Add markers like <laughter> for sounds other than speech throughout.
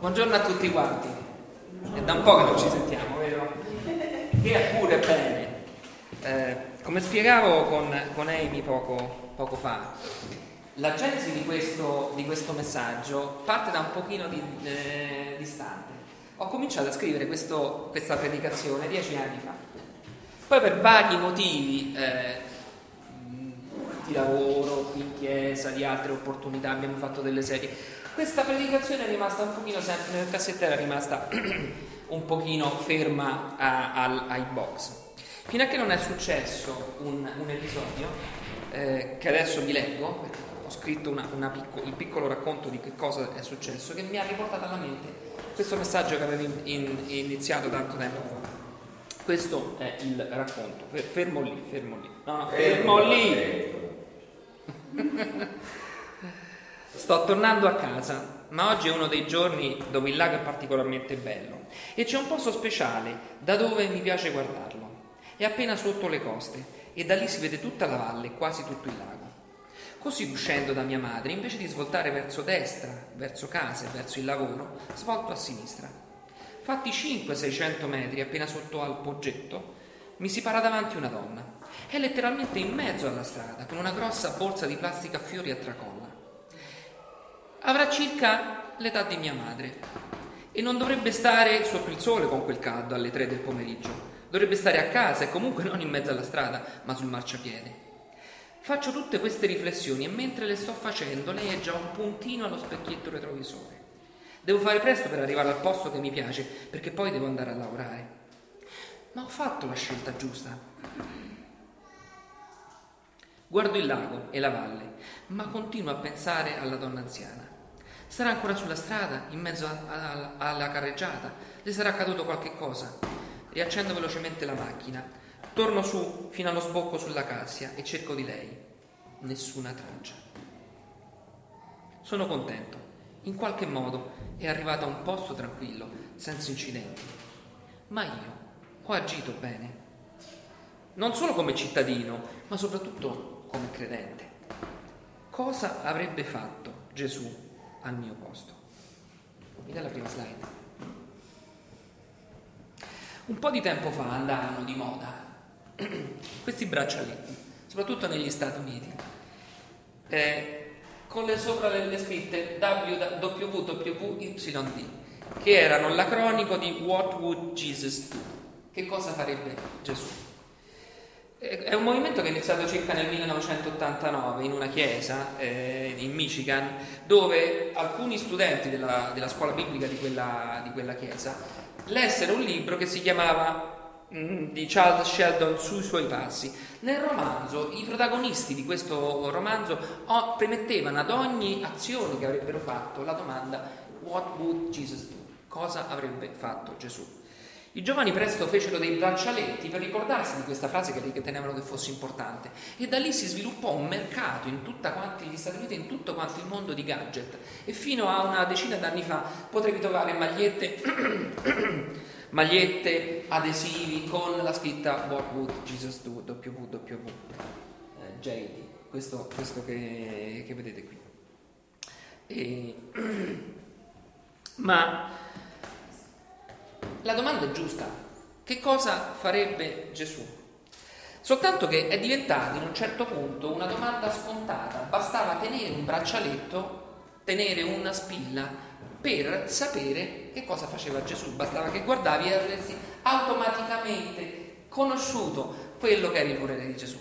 Buongiorno a tutti quanti. È da un po' che non ci sentiamo, vero? Che pure bene. Eh, come spiegavo con, con Amy poco, poco, fa, la genesi di questo, di questo, messaggio parte da un pochino di, eh, distante. Ho cominciato a scrivere questo, questa predicazione dieci anni fa. Poi per vari motivi eh, di lavoro, di chiesa, di altre opportunità, abbiamo fatto delle serie. Questa predicazione è rimasta un pochino sempre nel cassetto, è rimasta <clears throat> un pochino ferma a, a, ai box. Fino a che non è successo un, un episodio eh, che adesso vi leggo, perché ho scritto una, una picco, il piccolo racconto di che cosa è successo, che mi ha riportato alla mente questo messaggio che avevo in, in, iniziato tanto tempo fa. Questo è il racconto. Fermo lì, fermo lì. No, fermo lì. <laughs> Sto tornando a casa, ma oggi è uno dei giorni dove il lago è particolarmente bello e c'è un posto speciale da dove mi piace guardarlo. È appena sotto le coste e da lì si vede tutta la valle quasi tutto il lago. Così uscendo da mia madre, invece di svoltare verso destra, verso casa e verso il lavoro, svolto a sinistra. Fatti 500-600 metri appena sotto al poggetto, mi si para davanti una donna è letteralmente in mezzo alla strada, con una grossa borsa di plastica a fiori a tracolla. Avrà circa l'età di mia madre e non dovrebbe stare sotto il sole con quel caldo alle tre del pomeriggio. Dovrebbe stare a casa e comunque non in mezzo alla strada, ma sul marciapiede. Faccio tutte queste riflessioni e mentre le sto facendo lei è già un puntino allo specchietto retrovisore. Devo fare presto per arrivare al posto che mi piace, perché poi devo andare a lavorare. Ma ho fatto la scelta giusta. Guardo il lago e la valle, ma continuo a pensare alla donna anziana. Sarà ancora sulla strada, in mezzo a, alla carreggiata? Le sarà accaduto qualche cosa? Riaccendo velocemente la macchina, torno su fino allo sbocco sulla cassia e cerco di lei. Nessuna traccia. Sono contento. In qualche modo è arrivata a un posto tranquillo, senza incidenti. Ma io ho agito bene. Non solo come cittadino, ma soprattutto come credente. Cosa avrebbe fatto Gesù al mio posto? Mi dà la prima slide. Un po' di tempo fa andavano di moda <clears throat> questi braccialetti, soprattutto negli Stati Uniti, eh, con le sopra le scritte WWYD, che erano l'acronico di What Would Jesus Do? Che cosa farebbe Gesù? È un movimento che è iniziato circa nel 1989 in una chiesa eh, in Michigan, dove alcuni studenti della, della scuola biblica di quella, di quella, chiesa lessero un libro che si chiamava mm, di Charles Sheldon sui suoi passi. Nel romanzo i protagonisti di questo romanzo premettevano ad ogni azione che avrebbero fatto la domanda What would Jesus do? Cosa avrebbe fatto Gesù? I giovani presto fecero dei braccialetti per ricordarsi di questa frase che ritenevano che fosse importante e da lì si sviluppò un mercato in tutta quanti gli Stati Uniti in tutto quanto il mondo di gadget e fino a una decina d'anni fa potevi trovare magliette, <coughs> magliette adesivi con la scritta What would Jesus do? www eh, questo, questo che, che vedete qui e, <coughs> ma la domanda è giusta. Che cosa farebbe Gesù? Soltanto che è diventata in un certo punto una domanda scontata. Bastava tenere un braccialetto, tenere una spilla per sapere che cosa faceva Gesù. Bastava che guardavi e avresti automaticamente conosciuto quello che era il volere di Gesù.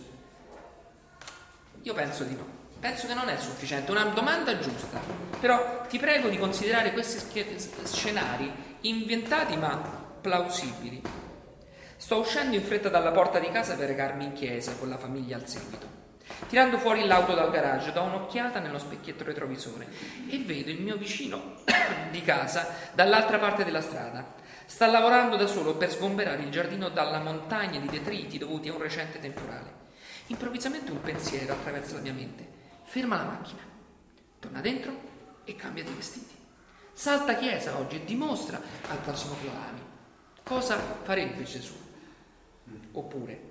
Io penso di no. Penso che non è sufficiente, una domanda giusta, però ti prego di considerare questi scenari inventati ma plausibili. Sto uscendo in fretta dalla porta di casa per recarmi in chiesa con la famiglia al seguito. Tirando fuori l'auto dal garage, do un'occhiata nello specchietto retrovisore e vedo il mio vicino <coughs> di casa dall'altra parte della strada. Sta lavorando da solo per sgomberare il giardino dalla montagna di detriti dovuti a un recente temporale. Improvvisamente un pensiero attraversa la mia mente ferma la macchina, torna dentro e cambia di vestiti. Salta chiesa oggi e dimostra al prossimo Cloami cosa farebbe Gesù. Oppure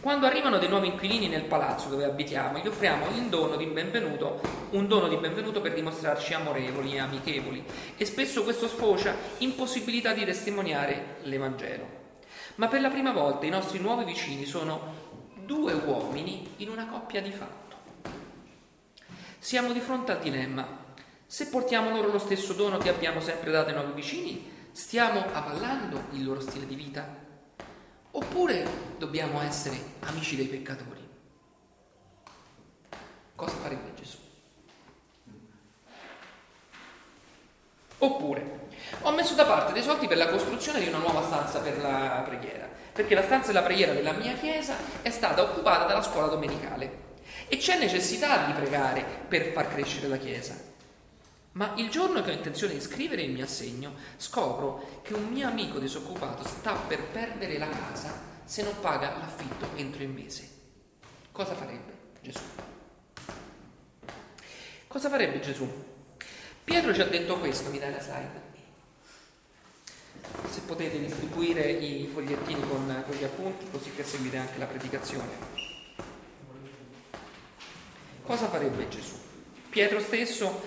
Quando arrivano dei nuovi inquilini nel palazzo dove abitiamo, gli offriamo in dono di benvenuto, un dono di benvenuto per dimostrarci amorevoli e amichevoli e spesso questo sfocia in possibilità di testimoniare l'Evangelo. Ma per la prima volta i nostri nuovi vicini sono due uomini in una coppia di fatto. Siamo di fronte al dilemma. Se portiamo loro lo stesso dono che abbiamo sempre dato ai nuovi vicini, stiamo avallando il loro stile di vita? Oppure dobbiamo essere amici dei peccatori? Cosa farebbe Gesù? Oppure ho messo da parte dei soldi per la costruzione di una nuova stanza per la preghiera, perché la stanza della preghiera della mia chiesa è stata occupata dalla scuola domenicale e c'è necessità di pregare per far crescere la chiesa. Ma il giorno che ho intenzione di scrivere il mio assegno, scopro che un mio amico disoccupato sta per perdere la casa se non paga l'affitto entro il mese. Cosa farebbe Gesù? Cosa farebbe Gesù? Pietro ci ha detto questo, mi dai la slide? Se potete distribuire i fogliettini con, con gli appunti così che seguite anche la predicazione. Cosa farebbe Gesù? Pietro stesso,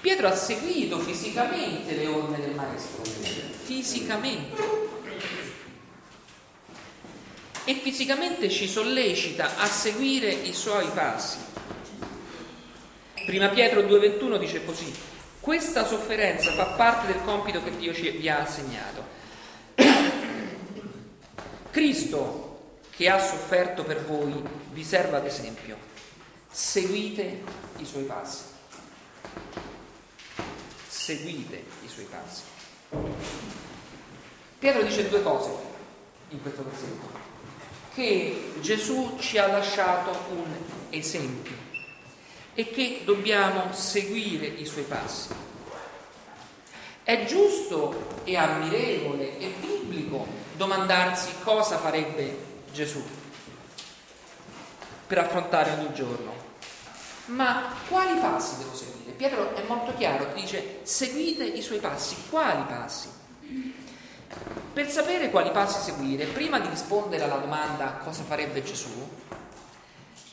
Pietro ha seguito fisicamente le orme del maestro, fisicamente. E fisicamente ci sollecita a seguire i suoi passi. Prima Pietro 2,21 dice così: Questa sofferenza fa parte del compito che Dio ci, vi ha assegnato. Cristo, che ha sofferto per voi, vi serva ad esempio seguite i suoi passi. Seguite i suoi passi. Pietro dice due cose in questo versetto. Che Gesù ci ha lasciato un esempio e che dobbiamo seguire i suoi passi. È giusto e ammirevole e biblico domandarsi cosa farebbe Gesù per affrontare ogni giorno. Ma quali passi devo seguire? Pietro è molto chiaro, dice seguite i suoi passi. Quali passi? Per sapere quali passi seguire, prima di rispondere alla domanda cosa farebbe Gesù,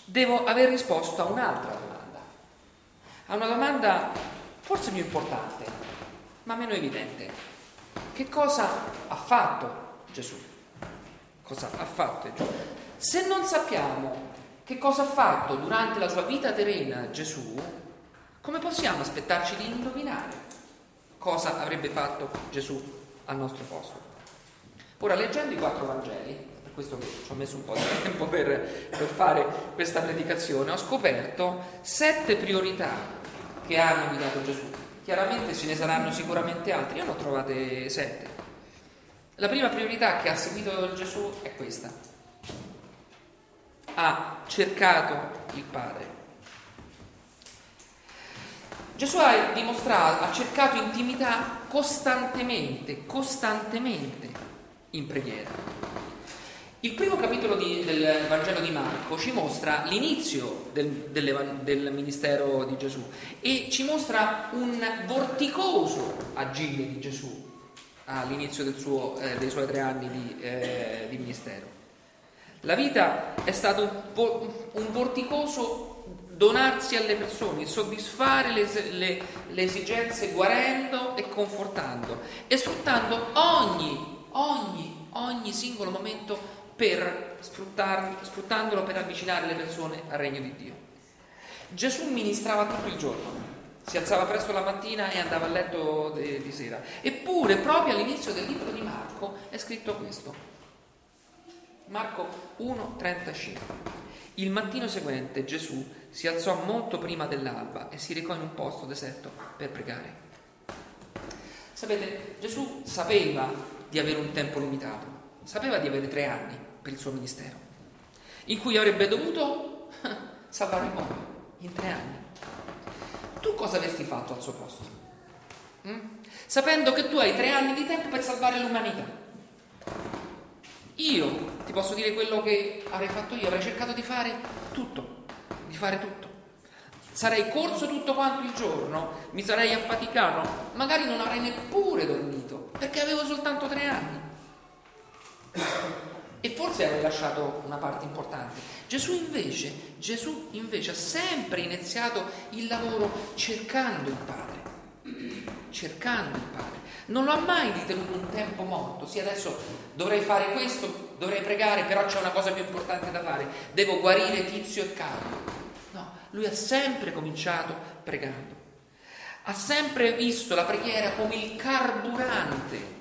devo aver risposto a un'altra domanda. A una domanda forse più importante, ma meno evidente. Che cosa ha fatto Gesù? Cosa ha fatto Gesù? Se non sappiamo che cosa ha fatto durante la sua vita terrena Gesù, come possiamo aspettarci di indovinare cosa avrebbe fatto Gesù al nostro posto? Ora, leggendo i quattro Vangeli, per questo ci ho messo un po' di tempo per, per fare questa predicazione, ho scoperto sette priorità che ha guidato Gesù. Chiaramente ce ne saranno sicuramente altri, io ne ho trovate sette. La prima priorità che ha seguito Gesù è questa ha cercato il Padre. Gesù ha dimostrato, ha cercato intimità costantemente, costantemente in preghiera. Il primo capitolo di, del Vangelo di Marco ci mostra l'inizio del, del, del, ministero di Gesù e ci mostra un vorticoso agire di Gesù all'inizio suo, eh, dei suoi tre anni di, eh, di ministero. La vita è stato un, vorticoso donarsi alle persone, soddisfare le, le, le, esigenze guarendo e confortando e sfruttando ogni, ogni, ogni singolo momento per sfruttandolo per avvicinare le persone al regno di Dio. Gesù ministrava tutto il giorno, si alzava presto la mattina e andava a letto di sera. Eppure, proprio all'inizio del libro di Marco è scritto questo. Marco 1,35. Il mattino seguente Gesù si alzò molto prima dell'alba e si recò in un posto deserto per pregare. Sapete, Gesù sapeva di avere un tempo limitato, sapeva di avere tre anni per il suo ministero, in cui avrebbe dovuto <laughs> salvare il mondo in tre anni. Tu cosa avresti fatto al suo posto? Mm? Sapendo che tu hai tre anni di tempo per salvare l'umanità. Io ti posso dire quello che avrei fatto io, avrei cercato di fare tutto, di fare tutto. Sarei corso tutto quanto il giorno, mi sarei affaticato, magari non avrei neppure dormito, perché avevo soltanto tre anni. E forse hai lasciato una parte importante. Gesù invece, Gesù invece ha sempre iniziato il lavoro cercando il Padre. Cercando il Padre. Non lo ha mai ritenuto un tempo morto. Sì, adesso dovrei fare questo, dovrei pregare, però c'è una cosa più importante da fare. Devo guarire Tizio e Caio. No, lui ha sempre cominciato pregando. Ha sempre visto la preghiera come il carburante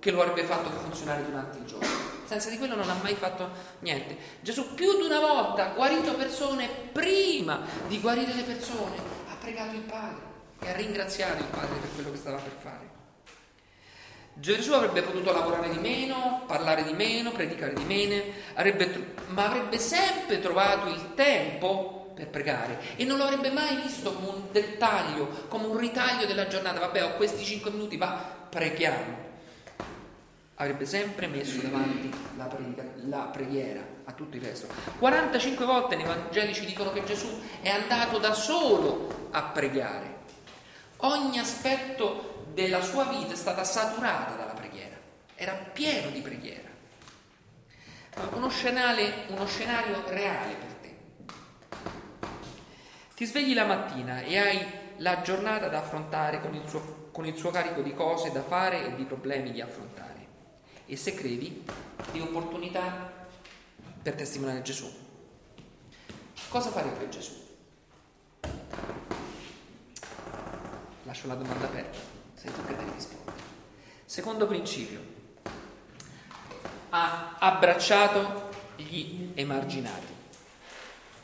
che lo avrebbe fatto funzionare durante il giorno. Senza di quello non ha mai fatto niente. Gesù più di una volta ha guarito persone prima di guarire le persone, ha pregato il Padre e ha ringraziato il Padre per quello che stava per fare. Gesù avrebbe potuto lavorare di meno, parlare di meno, predicare di meno, avrebbe, ma avrebbe sempre trovato il tempo per pregare e non lo avrebbe mai visto come un dettaglio, come un ritaglio della giornata. Vabbè, ho questi cinque minuti, va, preghiamo avrebbe sempre messo davanti la, predica, la, preghiera a tutto il resto. 45 volte nei Vangeli ci dicono che Gesù è andato da solo a pregare. Ogni aspetto della sua vita è stata saturata dalla preghiera, era pieno di preghiera. Uno scenario, uno scenario reale per te. Ti svegli la mattina e hai la giornata da affrontare con il suo, con il suo carico di cose da fare e di problemi da affrontare e se credi di opportunità per testimoniare Gesù. Cosa farebbe Gesù? Lascio la domanda aperta, sei tu che devi rispondere. Secondo principio, ha abbracciato gli emarginati.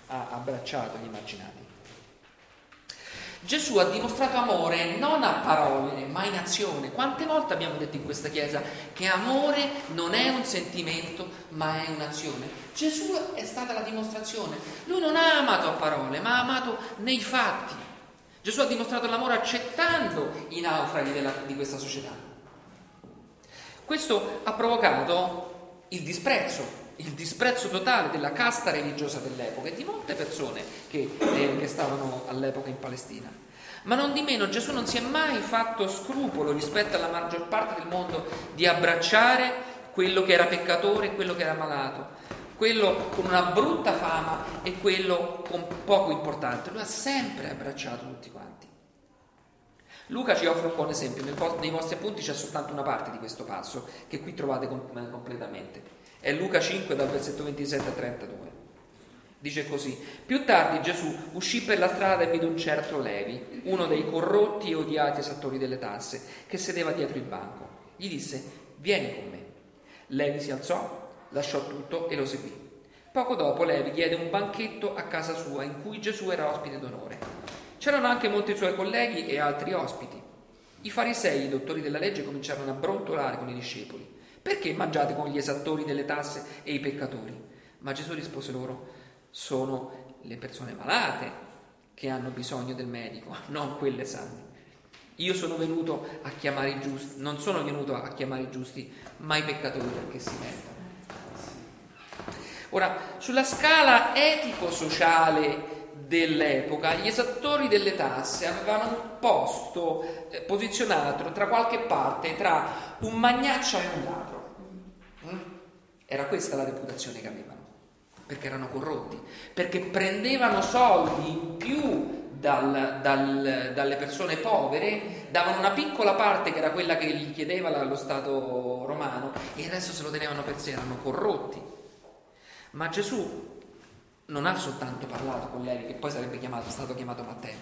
Ha abbracciato gli emarginati. Gesù ha dimostrato amore non a parole, ma in azione. Quante volte abbiamo detto in questa chiesa che amore non è un sentimento, ma è un'azione? Gesù è stata la dimostrazione. Lui non ha amato a parole, ma ha amato nei fatti. Gesù ha dimostrato l'amore accettando i naufraghi della, di questa società. Questo ha provocato il disprezzo, il disprezzo totale della casta religiosa dell'epoca e di molte persone che, eh, che stavano all'epoca in Palestina. Ma non di meno Gesù non si è mai fatto scrupolo rispetto alla maggior parte del mondo di abbracciare quello che era peccatore e quello che era malato, quello con una brutta fama e quello con poco importante. Lui ha sempre abbracciato tutti quanti. Luca ci offre un buon esempio, nei vostri appunti c'è soltanto una parte di questo passo che qui trovate completamente. È Luca 5 dal versetto 27 a 32. Dice così, più tardi Gesù uscì per la strada e vide un certo Levi, uno dei corrotti e odiati esattori delle tasse, che sedeva dietro il banco. Gli disse, vieni con me. Levi si alzò, lasciò tutto e lo seguì. Poco dopo Levi diede un banchetto a casa sua in cui Gesù era ospite d'onore. C'erano anche molti suoi colleghi e altri ospiti. I farisei, i dottori della legge, cominciarono a brontolare con i discepoli. Perché mangiate con gli esattori delle tasse e i peccatori? Ma Gesù rispose loro, sono le persone malate che hanno bisogno del medico, <laughs> non quelle sane. Io sono venuto a chiamare i giusti, non sono venuto a chiamare i giusti, ma i peccatori perché si pentano. Ora, sulla scala etico-sociale dell'epoca, gli esattori delle tasse avevano un posto eh, posizionato tra qualche parte tra un magnaccio e un ladro. Era questa la reputazione che avevano, perché erano corrotti, perché prendevano soldi in più dal, dal, dalle persone povere, davano una piccola parte che era quella che gli chiedeva lo Stato romano e il resto se lo tenevano per sé, erano corrotti. Ma Gesù non ha soltanto parlato con Levi, che poi sarebbe chiamato, stato chiamato Matteo,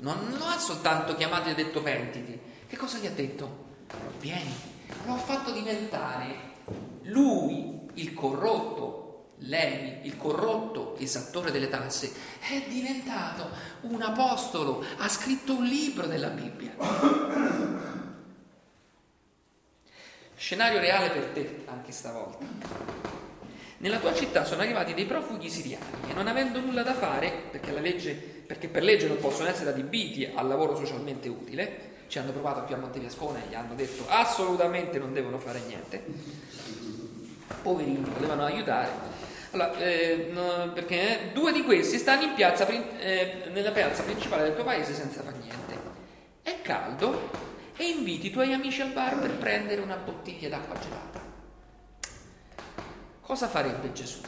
non lo ha soltanto chiamato e detto pentiti, che cosa gli ha detto? Vieni, lo ha fatto diventare lui, il corrotto, Levi, il corrotto esattore delle tasse, è diventato un apostolo, ha scritto un libro della Bibbia. Scenario reale per te anche stavolta. Nella tua città sono arrivati dei profughi siriani e non avendo nulla da fare, perché, legge, perché per legge non possono essere adibiti al lavoro socialmente utile, ci hanno provato qui a Monteviascone e gli hanno detto assolutamente non devono fare niente poverini, volevano aiutare. Allora, eh, no, perché due di questi stanno in piazza, eh, nella piazza principale del tuo paese senza fare niente. È caldo e inviti i tuoi amici al bar per prendere una bottiglia d'acqua gelata. Cosa farebbe Gesù?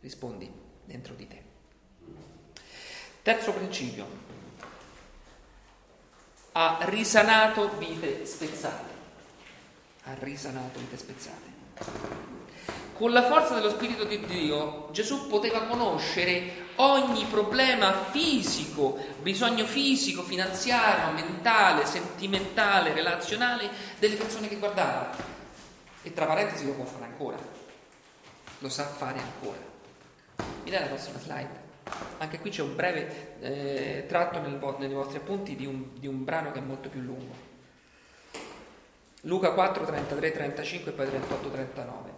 Rispondi dentro di te. Terzo principio. Ha risanato vite spezzate. Ha risanato vite spezzate. Con la forza dello Spirito di Dio Gesù poteva conoscere ogni problema fisico, bisogno fisico, finanziario, mentale, sentimentale, relazionale delle persone che guardava. E tra parentesi lo può fare ancora, lo sa fare ancora. Mi dai la prossima slide? Anche qui c'è un breve eh, tratto nel, nei vostri appunti di un, di un brano che è molto più lungo. Luca 4, 33, 35 e poi 38, 39.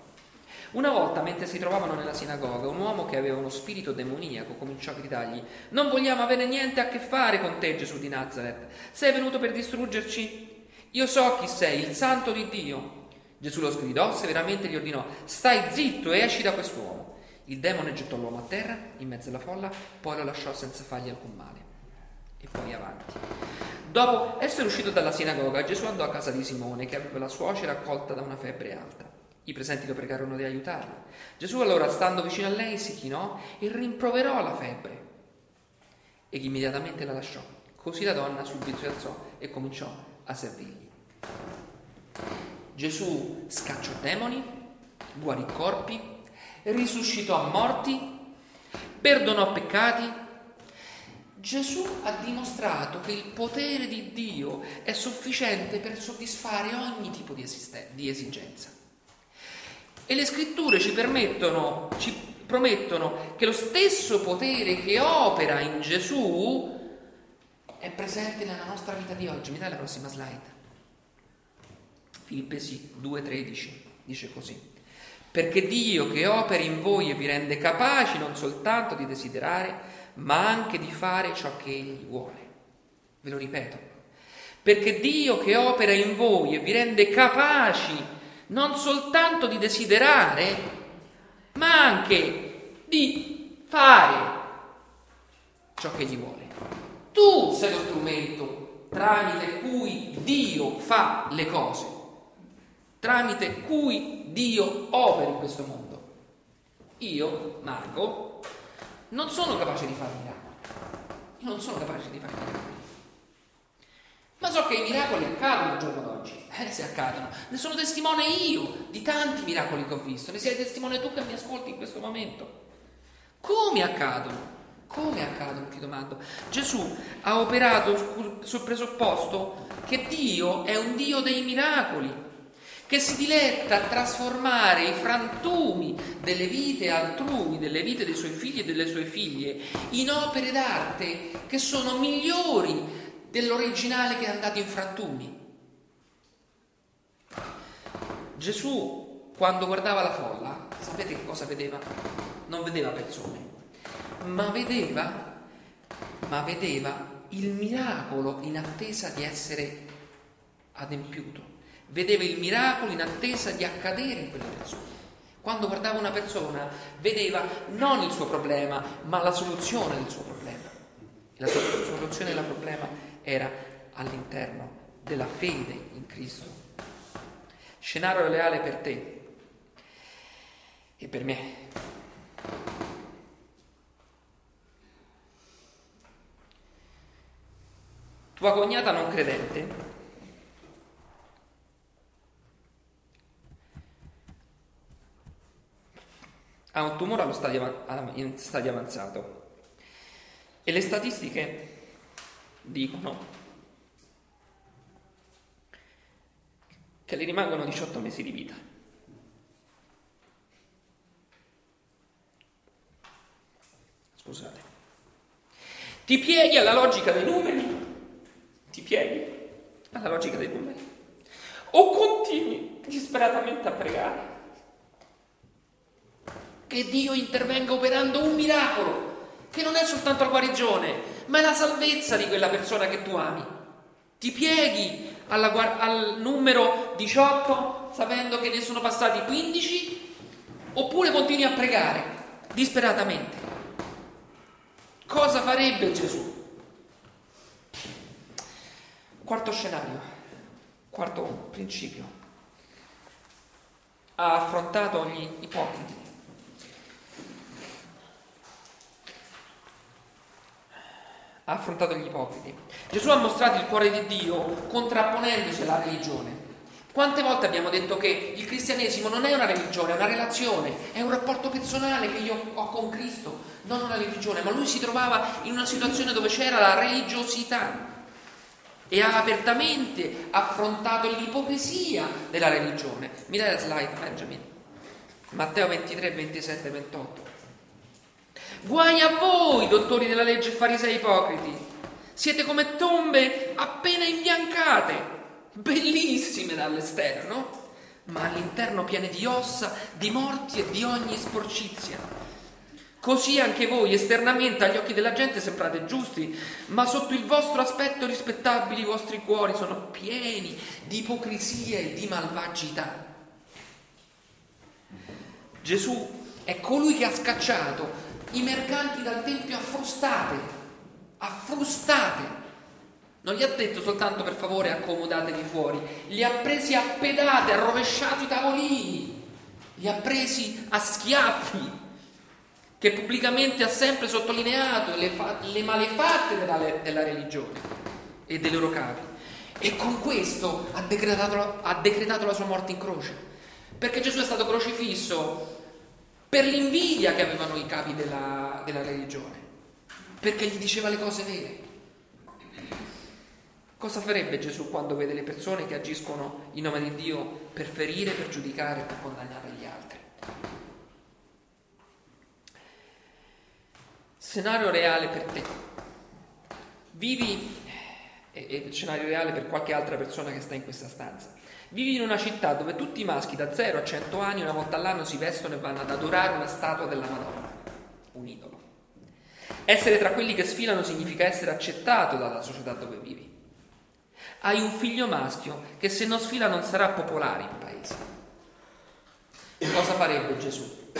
Una volta, mentre si trovavano nella sinagoga, un uomo che aveva uno spirito demoniaco cominciò a gridargli: Non vogliamo avere niente a che fare con te, Gesù di Nazareth. Sei venuto per distruggerci? Io so chi sei, il santo di Dio. Gesù lo sgridò, severamente gli ordinò: Stai zitto e esci da quest'uomo. Il demone gettò l'uomo a terra, in mezzo alla folla, poi lo lasciò senza fargli alcun male. E poi avanti. Dopo essere uscito dalla sinagoga, Gesù andò a casa di Simone, che aveva la suocera accolta da una febbre alta. I presenti lo pregarono di aiutarla. Gesù allora, stando vicino a lei, si chinò e rimproverò la febbre. E immediatamente la lasciò. Così la donna subito si alzò e cominciò a servirgli. Gesù scacciò demoni, guarì corpi, risuscitò morti, perdonò peccati, Gesù ha dimostrato che il potere di Dio è sufficiente per soddisfare ogni tipo di, esisten- di esigenza. E le scritture ci permettono, ci promettono che lo stesso potere che opera in Gesù è presente nella nostra vita di oggi. Mi dai la prossima slide? Filippesi 2,13 dice così. Perché Dio che opera in voi e vi rende capaci non soltanto di desiderare, ma anche di fare ciò che Egli vuole. Ve lo ripeto. Perché Dio che opera in voi e vi rende capaci non soltanto di desiderare, ma anche di fare ciò che Egli vuole. Tu sei lo strumento tramite cui Dio fa le cose, tramite cui Dio opera in questo mondo. Io, mago, non sono capace di fare miracoli. Io non sono capace di fare miracoli. Ma so che i miracoli accadono al giorno d'oggi. Eh, se accadono. Ne sono testimone io di tanti miracoli che ho visto. Ne sei testimone tu che mi ascolti in questo momento. Come accadono? Come accadono, ti domando. Gesù ha operato sul presupposto che Dio è un Dio dei miracoli che si diletta a trasformare i frantumi delle vite altrui, delle vite dei suoi figli e delle sue figlie, in opere d'arte che sono migliori dell'originale che è andato in frantumi. Gesù, quando guardava la folla, sapete che cosa vedeva? Non vedeva persone, ma vedeva, ma vedeva il miracolo in attesa di essere adempiuto vedeva il miracolo in attesa di accadere in quella persona. Quando guardava una persona, vedeva non il suo problema, ma la soluzione del suo problema. La soluzione del problema era all'interno della fede in Cristo. Scenario reale per te e per me. Tua cognata non credente ha un tumore allo stadio, in stadio avanzato e le statistiche dicono che le rimangono 18 mesi di vita. Scusate. Ti pieghi alla logica dei numeri? Ti pieghi alla logica dei numeri? O continui disperatamente a pregare? Che Dio intervenga operando un miracolo, che non è soltanto la guarigione, ma è la salvezza di quella persona che tu ami. Ti pieghi alla, al numero 18 sapendo che ne sono passati 15 oppure continui a pregare disperatamente. Cosa farebbe Gesù? Quarto scenario, quarto principio. ha affrontato gli ipocriti. Ha affrontato gli ipocriti. Gesù ha mostrato il cuore di Dio contrapponendosi alla religione. Quante volte abbiamo detto che il cristianesimo non è una religione, è una relazione, è un rapporto personale che io ho con Cristo, non una religione, ma lui si trovava in una situazione dove c'era la religiosità e ha apertamente affrontato l'ipocrisia della religione. Mi dai la slide, Benjamin? Matteo 23, 27, 28. Guai a voi, dottori della legge e farisei ipocriti! Siete come tombe appena imbiancate bellissime dall'esterno, ma all'interno piene di ossa, di morti e di ogni sporcizia. Così anche voi esternamente agli occhi della gente sembrate giusti, ma sotto il vostro aspetto rispettabili i vostri cuori sono pieni di ipocrisia e di malvagità. Gesù è colui che ha scacciato i mercanti dal Tempio a frustate, a frustate, non gli ha detto soltanto per favore accomodatevi fuori, li ha presi a pedate, ha rovesciato i tavolini, li ha presi a schiaffi, che pubblicamente ha sempre sottolineato le, fa- le malefatte della, della, religione e dei loro capi. E con questo ha decretato, ha decretato la sua morte in croce. Perché Gesù è stato crocifisso per l'invidia che avevano i capi della, della religione, perché gli diceva le cose vere. Cosa farebbe Gesù quando vede le persone che agiscono in nome di Dio per ferire, per giudicare, per condannare gli altri? Scenario reale per te. Vivi, e scenario reale per qualche altra persona che sta in questa stanza. Vivi in una città dove tutti i maschi da 0 a 100 anni una volta all'anno si vestono e vanno ad adorare una statua della Madonna, un idolo. Essere tra quelli che sfilano significa essere accettato dalla società dove vivi hai un figlio maschio che se non sfila non sarà popolare in paese. Cosa farebbe Gesù?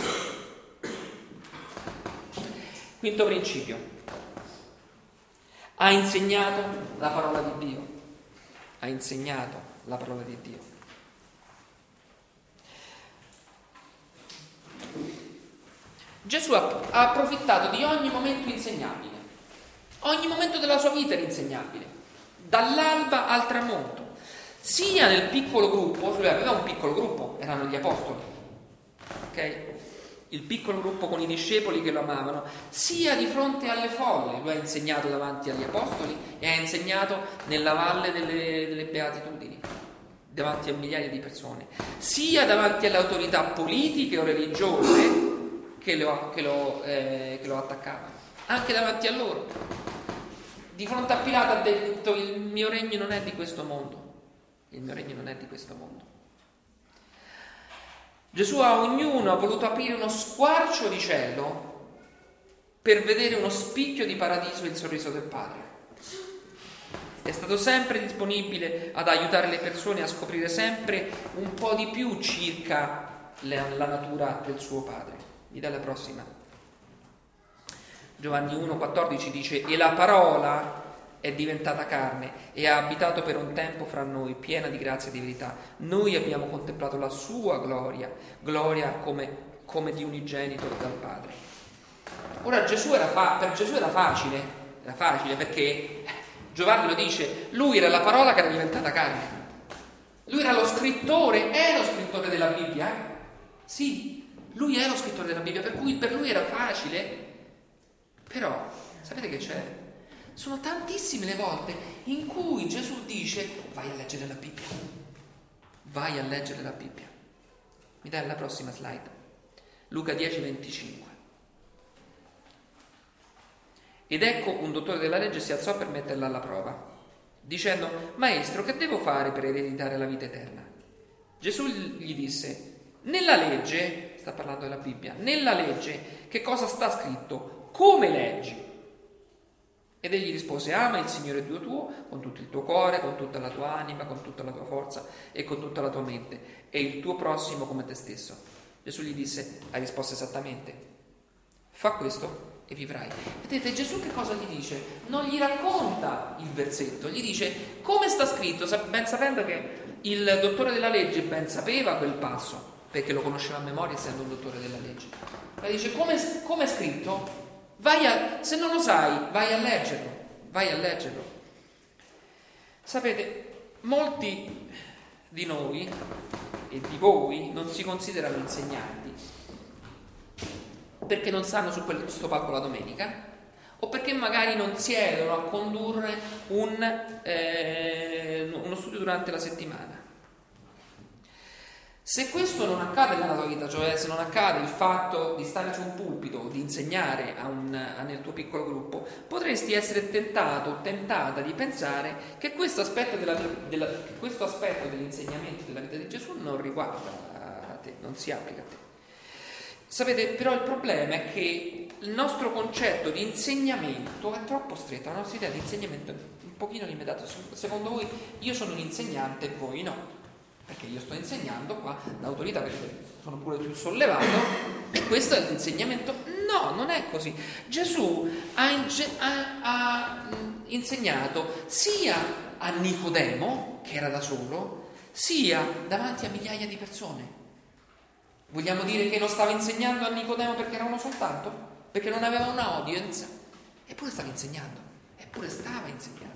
Quinto principio. Ha insegnato la parola di Dio. Ha insegnato la parola di Dio. Gesù ha approfittato di ogni momento insegnabile. Ogni momento della sua vita era insegnabile dall'alba al tramonto, sia nel piccolo gruppo, lui aveva un piccolo gruppo, erano gli apostoli, ok? Il piccolo gruppo con i discepoli che lo amavano, sia di fronte alle folle, lui ha insegnato davanti agli apostoli e ha insegnato nella valle delle, delle beatitudini, davanti a migliaia di persone, sia davanti alle autorità politiche o religiose che lo, che lo, eh, che lo attaccavano, anche davanti a loro. Di fronte a Pilato ha detto il mio regno non è di questo mondo. Il mio regno non è di questo mondo. Gesù a ognuno ha voluto aprire uno squarcio di cielo per vedere uno spicchio di paradiso e il sorriso del Padre. È stato sempre disponibile ad aiutare le persone a scoprire sempre un po' di più circa la, la natura del suo Padre. Mi dà la prossima. Giovanni 1,14 dice, e la parola è diventata carne e ha abitato per un tempo fra noi, piena di grazia e di verità. Noi abbiamo contemplato la sua gloria, gloria come, come di unigenito dal Padre. Ora Gesù era fa- per Gesù era facile, era facile perché Giovanni lo dice, lui era la parola che era diventata carne. Lui era lo scrittore, è lo scrittore della Bibbia. Eh? Sì, lui è lo scrittore della Bibbia, per cui per lui era facile però, sapete che c'è? Sono tantissime le volte in cui Gesù dice vai a leggere la Bibbia. Vai a leggere la Bibbia. Mi dai la prossima slide. Luca 10, 25. Ed ecco un dottore della legge si alzò per metterla alla prova, dicendo, Maestro, che devo fare per ereditare la vita eterna? Gesù gli disse, nella legge, sta parlando della Bibbia, nella legge che cosa sta scritto? come leggi? Ed egli rispose, ama il Signore Dio tuo con tutto il tuo cuore, con tutta la tua anima, con tutta la tua forza e con tutta la tua mente, e il tuo prossimo come te stesso. Gesù gli disse, hai risposto esattamente, fa questo e vivrai. Vedete, Gesù che cosa gli dice? Non gli racconta il versetto, gli dice come sta scritto, ben sapendo che il dottore della legge ben sapeva quel passo, perché lo conosceva a memoria essendo un dottore della legge. Ma dice, come, come è scritto? Vai a, se non lo sai, vai a leggerlo, vai a leggerlo. Sapete, molti di noi e di voi non si considerano insegnanti perché non stanno su questo palco la domenica o perché magari non siedono a condurre un, eh, uno studio durante la settimana. Se questo non accade nella tua vita, cioè se non accade il fatto di stare su un pulpito, di insegnare a un, a nel tuo piccolo gruppo, potresti essere tentato o tentata di pensare che questo aspetto, della, della, questo aspetto dell'insegnamento della vita di Gesù non riguarda a te, non si applica a te. Sapete, però il problema è che il nostro concetto di insegnamento è troppo stretto, la nostra idea di insegnamento è un pochino limitata. Secondo voi io sono un insegnante e voi no, perché io sto insegnando qua l'autorità, perché sono pure più sollevato e questo è l'insegnamento. No, non è così. Gesù ha, ha, ha insegnato sia a Nicodemo, che era da solo, sia davanti a migliaia di persone. Vogliamo dire che non stava insegnando a Nicodemo perché era uno soltanto? Perché non aveva una audience? Eppure stava insegnando, eppure stava insegnando.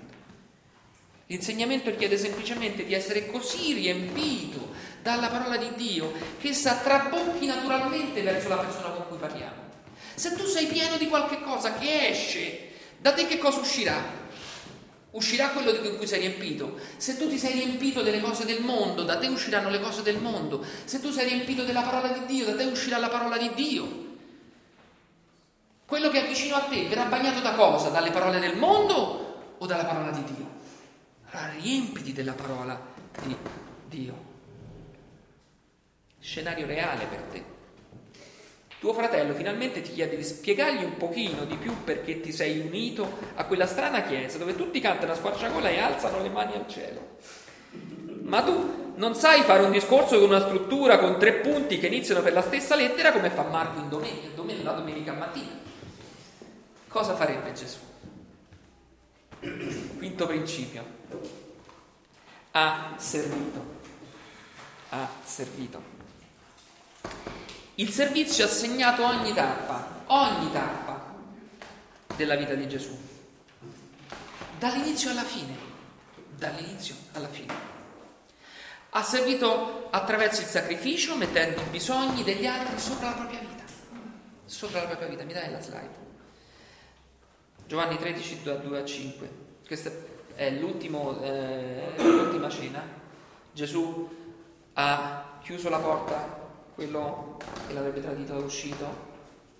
L'insegnamento richiede semplicemente di essere così riempito dalla parola di Dio che essa trabocchi naturalmente verso la persona con cui parliamo. Se tu sei pieno di qualche cosa che esce, da te che cosa uscirà? Uscirà quello di cui sei riempito. Se tu ti sei riempito delle cose del mondo, da te usciranno le cose del mondo. Se tu sei riempito della parola di Dio, da te uscirà la parola di Dio. Quello che è vicino a te verrà bagnato da cosa? Dalle parole del mondo o dalla parola di Dio? Riempiti della parola di Dio. Scenario reale per te. Tuo fratello finalmente ti chiede di spiegargli un pochino di più perché ti sei unito a quella strana chiesa dove tutti cantano a squarciagola e alzano le mani al cielo. Ma tu non sai fare un discorso con una struttura con tre punti che iniziano per la stessa lettera come fa Marco in domenica, domenica la domenica mattina. Cosa farebbe Gesù? Quinto principio. Ha servito. Ha servito. Il servizio ha segnato ogni tappa, ogni tappa della vita di Gesù, dall'inizio alla fine, dall'inizio alla fine. Ha servito attraverso il sacrificio, mettendo i bisogni degli altri sopra la propria vita. Sopra la propria vita, mi dai la slide. Giovanni 13, 2 a 5. Questa è eh, l'ultima cena. Gesù ha chiuso la porta quello che l'avrebbe tradito è uscito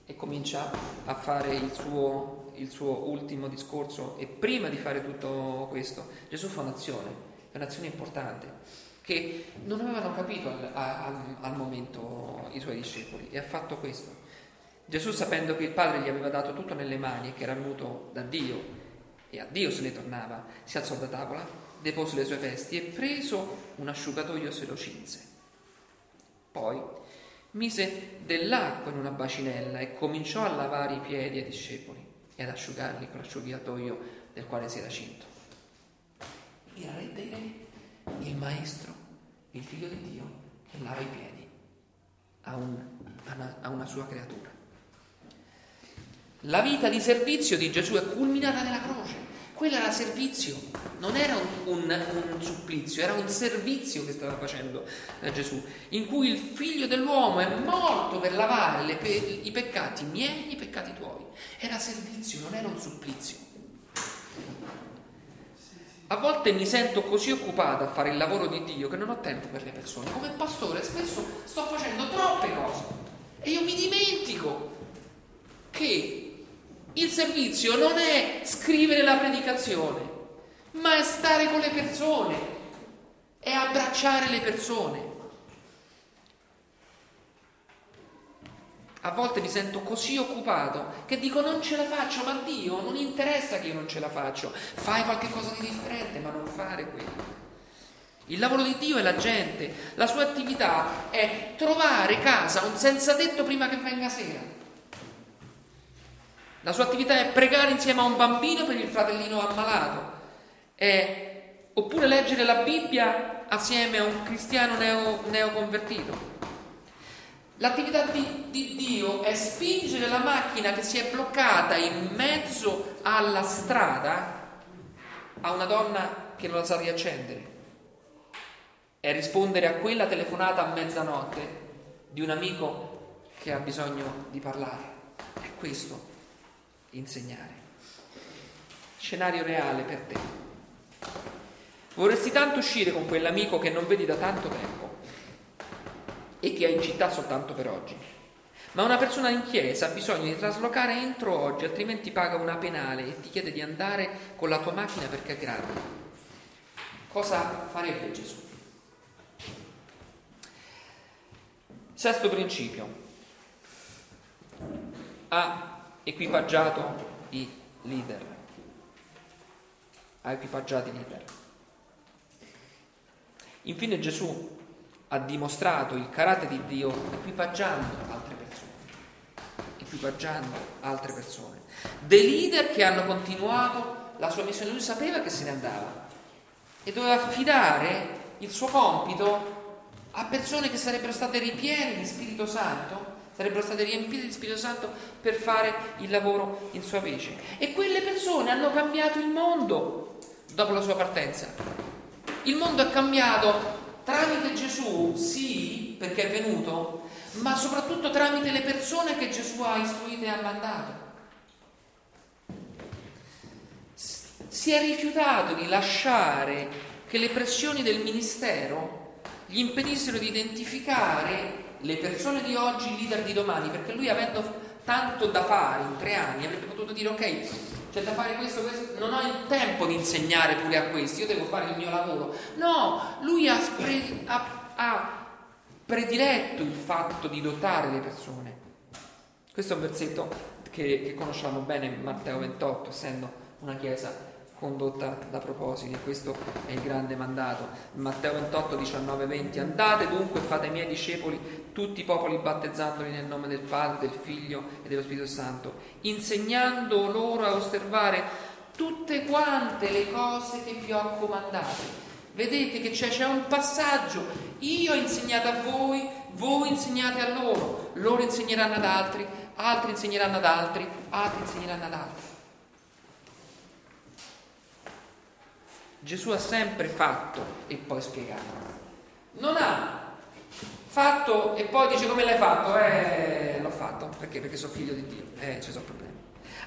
e comincia a fare il suo, il suo ultimo discorso e prima di fare tutto questo Gesù fa un'azione, un'azione importante che non avevano capito al, al, al momento i suoi discepoli e ha fatto questo. Gesù sapendo che il Padre gli aveva dato tutto nelle mani e che era venuto da Dio e a Dio se ne tornava, si alzò da tavola, depose le sue vesti e preso un asciugatoio se lo cinse. Poi mise dell'acqua in una bacinella e cominciò a lavare i piedi ai discepoli e ad asciugarli con l'asciugatoio del quale si era cinto. Il re dei re, il maestro, il figlio di Dio che lava i piedi a, un, a, una, a una sua creatura. La vita di servizio di Gesù è culminata nella croce. Quello era servizio, non era un, un, un, supplizio, era un servizio che stava facendo eh, Gesù, in cui il figlio dell'uomo è morto per lavare pe- i peccati miei e i peccati tuoi. Era servizio, non era un supplizio. A volte mi sento così occupato a fare il lavoro di Dio che non ho tempo per le persone. Come pastore spesso sto facendo troppe cose e io mi dimentico che il servizio non è scrivere la predicazione, ma è stare con le persone, è abbracciare le persone. A volte mi sento così occupato che dico non ce la faccio, ma Dio non interessa che io non ce la faccio. Fai qualche cosa di differente, ma non fare quello. Il lavoro di Dio è la gente, la sua attività è trovare casa un senza tetto prima che venga sera. La sua attività è pregare insieme a un bambino per il fratellino ammalato, è, oppure leggere la Bibbia assieme a un cristiano neo, neoconvertito. L'attività di, di, Dio è spingere la macchina che si è bloccata in mezzo alla strada a una donna che non la sa riaccendere. È rispondere a quella telefonata a mezzanotte di un amico che ha bisogno di parlare. È questo insegnare. Scenario reale per te. Vorresti tanto uscire con quell'amico che non vedi da tanto tempo e che è in città soltanto per oggi. Ma una persona in chiesa ha bisogno di traslocare entro oggi, altrimenti paga una penale e ti chiede di andare con la tua macchina perché è grave. Cosa farebbe Gesù? Sesto principio. Ha equipaggiato i leader. Ha equipaggiato i leader. Infine Gesù ha dimostrato il carattere di Dio equipaggiando altre persone, equipaggiando altre persone. Dei leader che hanno continuato la sua missione, lui sapeva che se ne andava e doveva affidare il suo compito a persone che sarebbero state ripiene di Spirito Santo, sarebbero state riempite di Spirito Santo per fare il lavoro in sua vece. E quelle persone hanno cambiato il mondo dopo la sua partenza. Il mondo è cambiato Tramite Gesù, sì, perché è venuto, ma soprattutto tramite le persone che Gesù ha istruite e ha mandato. Si è rifiutato di lasciare che le pressioni del ministero gli impedissero di identificare le persone di oggi, i leader di domani, perché lui avendo tanto da fare in tre anni avrebbe potuto dire ok, c'è da fare questo, questo, non ho il tempo di insegnare pure a questi, io devo fare il mio lavoro. No, lui ha, spre- ha, ha prediletto il fatto di dotare le persone. Questo è un versetto che, che conosciamo bene, Matteo 28, essendo una chiesa condotta da propositi. Questo è il grande mandato. Matteo 28, 19, 20. Andate dunque e fate miei discepoli tutti i popoli battezzandoli nel nome del Padre, del Figlio e dello Spirito Santo, insegnando loro a osservare tutte quante le cose che vi ho comandate. Vedete che c'è, c'è un passaggio. Io ho insegnato a voi, voi insegnate a loro, loro insegneranno ad altri, altri insegneranno ad altri, altri insegneranno ad altri. Gesù ha sempre fatto e poi spiegato. Non ha fatto e poi dice come l'hai fatto? Eh, l'ho fatto perché? Perché sono figlio di Dio, eh, ci sono problemi.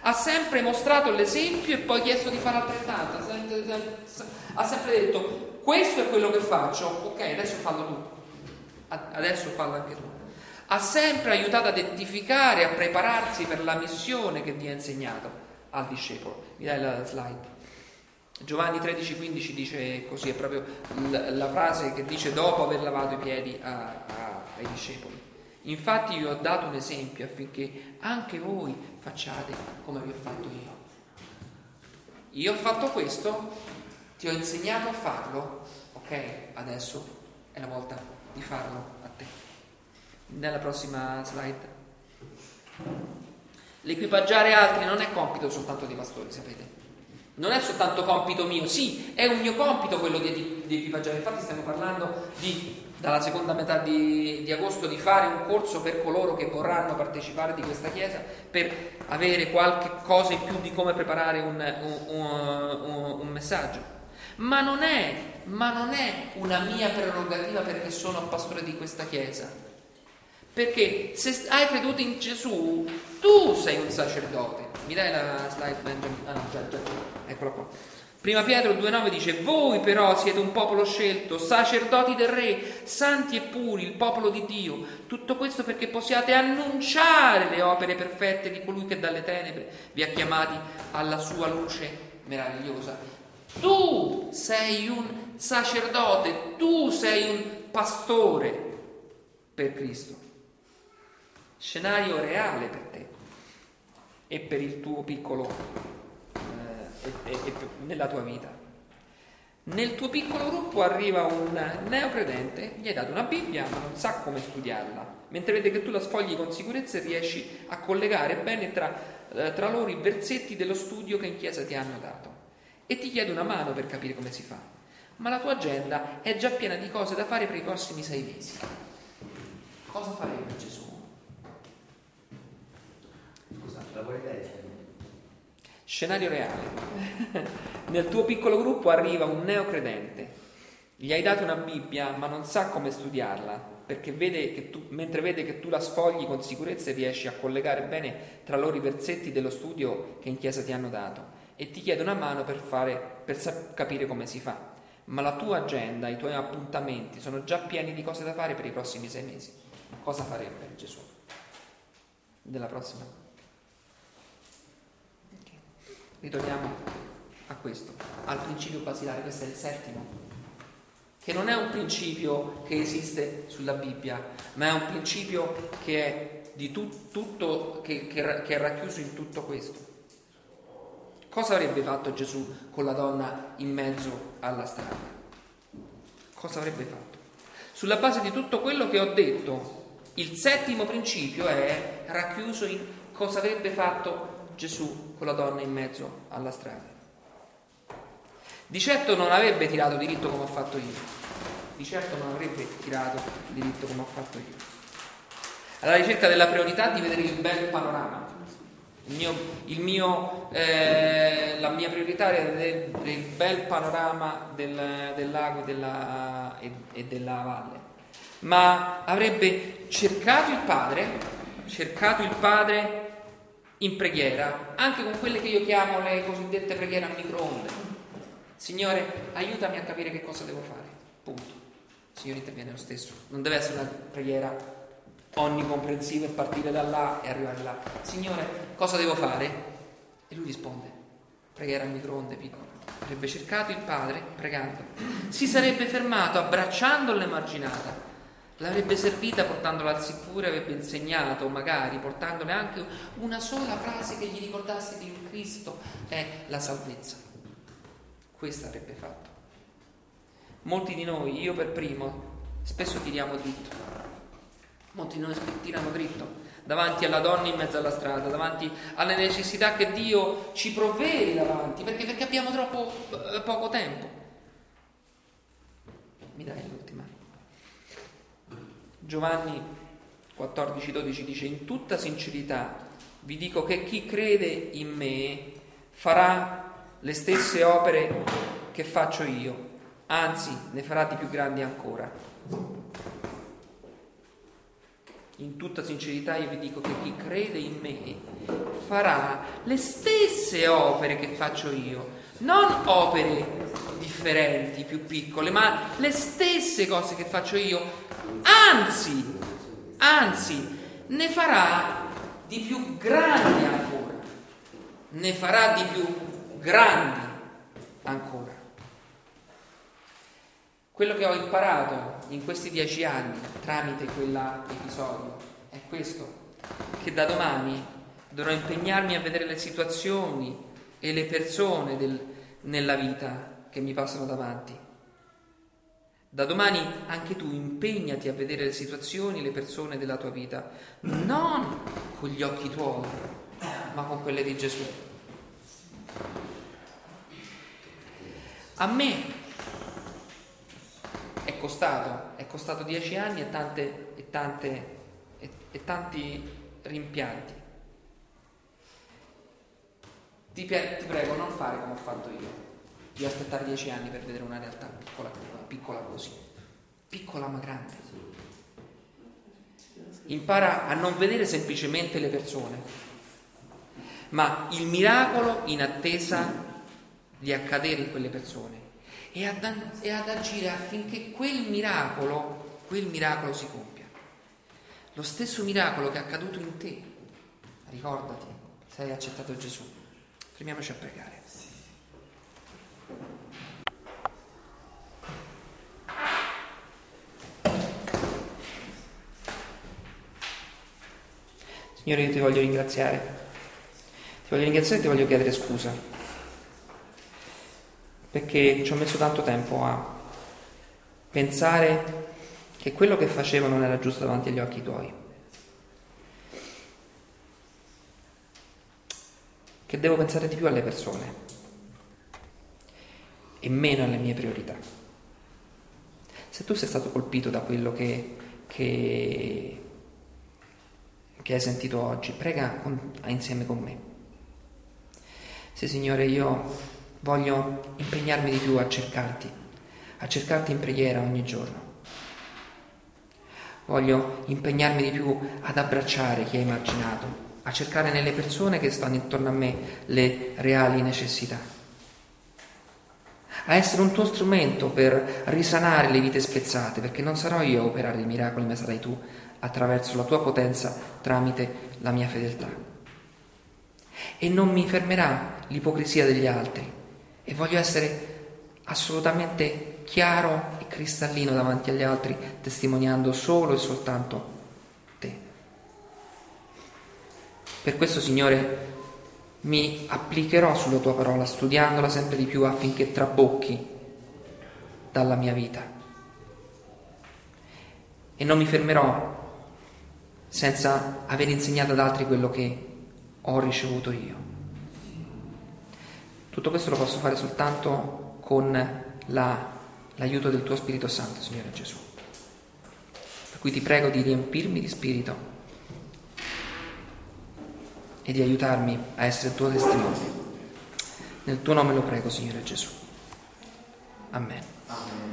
Ha sempre mostrato l'esempio e poi chiesto di fare altrettanto. Ha sempre detto questo è quello che faccio, ok, adesso fallo tu, adesso fallo anche tu. Ha sempre aiutato ad edificare, a prepararsi per la missione che Dio ha insegnato al discepolo. Mi dai la slide? Giovanni 13,15 dice così, è proprio la frase che dice dopo aver lavato i piedi a, a, ai discepoli. Infatti io ho dato un esempio affinché anche voi facciate come vi ho fatto io. Io ho fatto questo, ti ho insegnato a farlo, ok? Adesso è la volta di farlo a te. Nella prossima slide. L'equipaggiare altri non è compito soltanto dei pastori, sapete non è soltanto compito mio, sì, è un mio compito quello di, di equipaggiare. Infatti stiamo parlando di, dalla seconda metà di, di, agosto di fare un corso per coloro che vorranno partecipare di questa chiesa per avere qualche cosa in più di come preparare un, un, un, un messaggio. Ma non, è, ma non è una mia prerogativa perché sono pastore di questa chiesa. Perché se hai creduto in Gesù, tu sei un sacerdote. Mi dai la slide Benjamin? Ah no, già, già. Eccola qua. Prima Pietro 2,9 dice: Voi però siete un popolo scelto, sacerdoti del Re, santi e puri, il popolo di Dio. Tutto questo perché possiate annunciare le opere perfette di colui che dalle tenebre vi ha chiamati alla sua luce meravigliosa. Tu sei un sacerdote, tu sei un pastore per Cristo. Scenario reale per te e per il tuo piccolo, eh, e, e, e nella tua vita. Nel tuo piccolo gruppo arriva un neocredente, gli hai dato una Bibbia ma non sa come studiarla, mentre vede che tu la sfogli con sicurezza e riesci a collegare bene tra, eh, tra loro i versetti dello studio che in chiesa ti hanno dato e ti chiede una mano per capire come si fa. Ma la tua agenda è già piena di cose da fare per i prossimi sei mesi. Cosa farebbe Gesù? Scenario reale. <laughs> Nel tuo piccolo gruppo arriva un neocredente. Gli hai dato una Bibbia, ma non sa come studiarla, perché vede tu, mentre vede che tu la sfogli con sicurezza e riesci a collegare bene tra loro i versetti dello studio che in chiesa ti hanno dato e ti chiede una mano per, fare, per capire come si fa. Ma la tua agenda, i tuoi appuntamenti sono già pieni di cose da fare per i prossimi sei mesi. Cosa farebbe Gesù? Della prossima? Ritorniamo a questo, al principio basilare, questo è il settimo, che non è un principio che esiste sulla Bibbia, ma è un principio che è, tu, tutto, che, che, che è racchiuso in tutto questo. Cosa avrebbe fatto Gesù con la donna in mezzo alla strada? Cosa avrebbe fatto? Sulla base di tutto quello che ho detto, il settimo principio è racchiuso in cosa avrebbe fatto Gesù con la donna in mezzo alla strada. Di certo non avrebbe tirato diritto come ho fatto io. Di certo non avrebbe tirato diritto come ho fatto io. Alla ricerca della priorità di vedere il bel panorama, il mio, il mio, eh, la mia priorità è del, del bel panorama del, del lago e della, e, e della valle, ma avrebbe cercato il Padre, cercato il Padre in preghiera, anche con quelle che io chiamo le cosiddette preghiere a microonde. Signore, aiutami a capire che cosa devo fare. Punto. Il Signore interviene lo stesso. Non deve essere una preghiera onnicomprensivo e partire da là e arrivare là. Signore, cosa devo fare? E lui risponde, preghiera al microonde piccolo. Avrebbe cercato il padre pregando. Si sarebbe fermato abbracciandolo l'emarginata. L'avrebbe servita portandola al sicuro e avrebbe insegnato, magari portandole anche una sola frase che gli ricordasse in Cristo è la salvezza. Questo avrebbe fatto. Molti di noi, io per primo, spesso tiriamo dritto Molti non tirano dritto davanti alla donna in mezzo alla strada, davanti alle necessità che Dio ci provvede davanti, perché, perché abbiamo troppo eh, poco tempo. Mi dai l'ultima. Giovanni 14-12 dice, in tutta sincerità vi dico che chi crede in me farà le stesse opere che faccio io, anzi ne farà di più grandi ancora. In tutta sincerità io vi dico che chi crede in me farà le stesse opere che faccio io, non opere differenti, più piccole, ma le stesse cose che faccio io, anzi, anzi, ne farà di più grandi ancora, ne farà di più grandi ancora. Quello che ho imparato in questi dieci anni tramite quell'episodio è questo, che da domani dovrò impegnarmi a vedere le situazioni e le persone del, nella vita che mi passano davanti. Da domani anche tu impegnati a vedere le situazioni e le persone della tua vita, non con gli occhi tuoi, ma con quelle di Gesù. A me è costato, è costato dieci anni e, tante, e, tante, e, e tanti rimpianti. Ti, ti, prego, non fare come ho fatto io, di aspettare dieci anni per vedere una realtà piccola, piccola così, piccola ma grande. Impara a non vedere semplicemente le persone, ma il miracolo in attesa di accadere in quelle persone e ad, e ad agire affinché quel miracolo, quel miracolo si compia. Lo stesso miracolo che è accaduto in te, ricordati, se hai accettato Gesù. Fermiamoci a pregare. Signore, io ti voglio ringraziare. Ti voglio ringraziare e ti voglio chiedere scusa perché ci ho messo tanto tempo a pensare che quello che facevo non era giusto davanti agli occhi tuoi. Che devo pensare di più alle persone e meno alle mie priorità. Se tu sei stato colpito da quello che, che, che hai sentito oggi, prega con, insieme con me. Sì, Signore, io voglio impegnarmi di più a cercarti, a cercarti in preghiera ogni giorno. Voglio impegnarmi di più ad abbracciare chi è emarginato, a cercare nelle persone che stanno intorno a me le reali necessità, a essere un tuo strumento per risanare le vite spezzate, perché non sarò io a operare i miracoli, ma sarai tu attraverso la tua potenza tramite la mia fedeltà. E non mi fermerà l'ipocrisia degli altri e voglio essere assolutamente chiaro e cristallino davanti agli altri, testimoniando solo e soltanto te. Per questo, Signore, mi applicherò sulla tua parola, studiandola sempre di più affinché trabocchi dalla mia vita. E non mi fermerò senza aver insegnato ad altri quello che ho ricevuto io. Tutto questo lo posso fare soltanto con la, l'aiuto del tuo Spirito Santo, Signore Gesù. Per cui ti prego di riempirmi di Spirito e di aiutarmi a essere tuo testimone. Nel tuo nome lo prego, Signore Gesù. Amen. Amen.